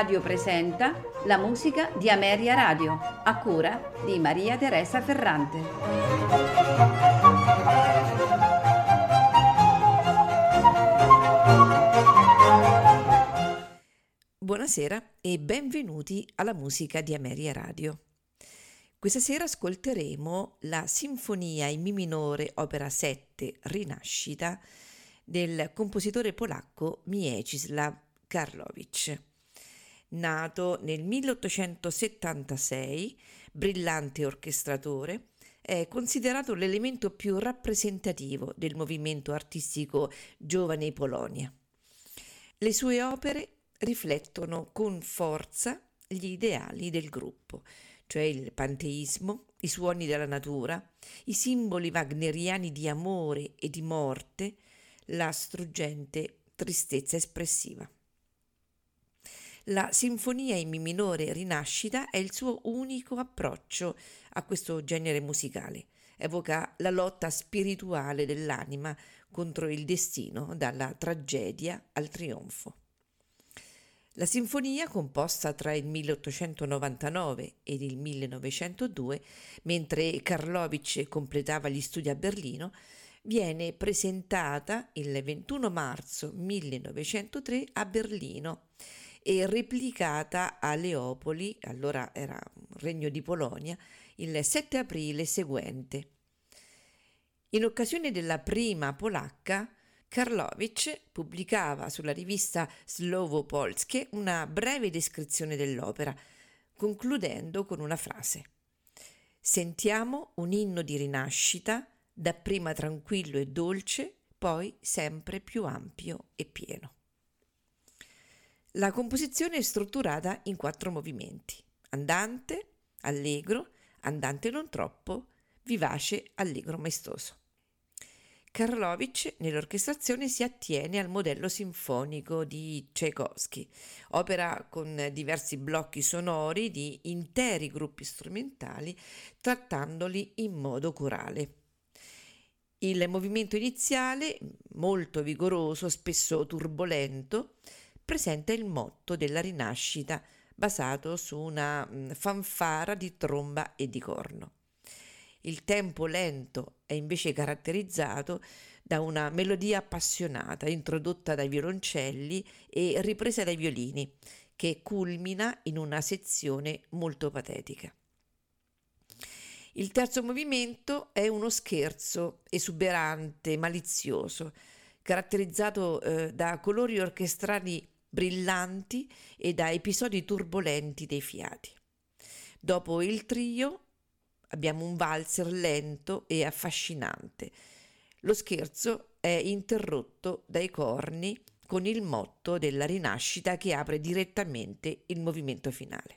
Radio presenta la musica di Ameria Radio, a cura di Maria Teresa Ferrante. Buonasera e benvenuti alla musica di Ameria Radio. Questa sera ascolteremo la Sinfonia in Mi minore, opera 7, Rinascita, del compositore polacco Mieczysław Karlowicz. Nato nel 1876, brillante orchestratore, è considerato l'elemento più rappresentativo del movimento artistico giovane Polonia. Le sue opere riflettono con forza gli ideali del gruppo, cioè il panteismo, i suoni della natura, i simboli wagneriani di amore e di morte, la struggente tristezza espressiva. La sinfonia in mi minore Rinascita è il suo unico approccio a questo genere musicale. Evoca la lotta spirituale dell'anima contro il destino, dalla tragedia al trionfo. La sinfonia, composta tra il 1899 ed il 1902, mentre Karlovic completava gli studi a Berlino, viene presentata il 21 marzo 1903 a Berlino e replicata a Leopoli, allora era regno di Polonia, il 7 aprile seguente. In occasione della prima polacca, Karlowicz pubblicava sulla rivista Slovo Polskie una breve descrizione dell'opera, concludendo con una frase. Sentiamo un inno di rinascita, dapprima tranquillo e dolce, poi sempre più ampio e pieno. La composizione è strutturata in quattro movimenti: andante, allegro, andante non troppo, vivace, allegro maestoso. Karlovic nell'orchestrazione si attiene al modello sinfonico di Tchaikovsky, opera con diversi blocchi sonori di interi gruppi strumentali, trattandoli in modo corale. Il movimento iniziale, molto vigoroso, spesso turbolento, presenta il motto della rinascita basato su una mm, fanfara di tromba e di corno. Il tempo lento è invece caratterizzato da una melodia appassionata introdotta dai violoncelli e ripresa dai violini, che culmina in una sezione molto patetica. Il terzo movimento è uno scherzo esuberante, malizioso, caratterizzato eh, da colori orchestrali brillanti e da episodi turbolenti dei fiati. Dopo il trio abbiamo un valzer lento e affascinante. Lo scherzo è interrotto dai corni con il motto della rinascita che apre direttamente il movimento finale.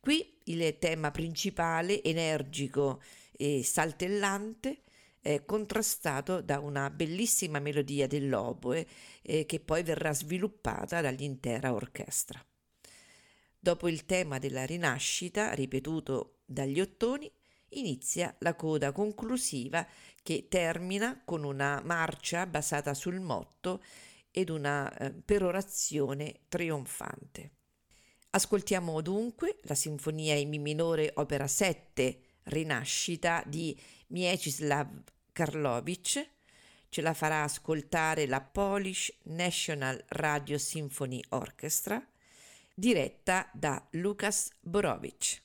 Qui il tema principale, energico e saltellante, eh, contrastato da una bellissima melodia dell'oboe eh, che poi verrà sviluppata dall'intera orchestra. Dopo il tema della rinascita, ripetuto dagli ottoni, inizia la coda conclusiva che termina con una marcia basata sul motto ed una eh, perorazione trionfante. Ascoltiamo dunque la Sinfonia in Mi minore opera 7 Rinascita di Mieczysław Karlowicz ce la farà ascoltare la Polish National Radio Symphony Orchestra diretta da Lukas Borowicz.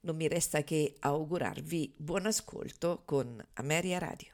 Non mi resta che augurarvi buon ascolto con Ameria Radio.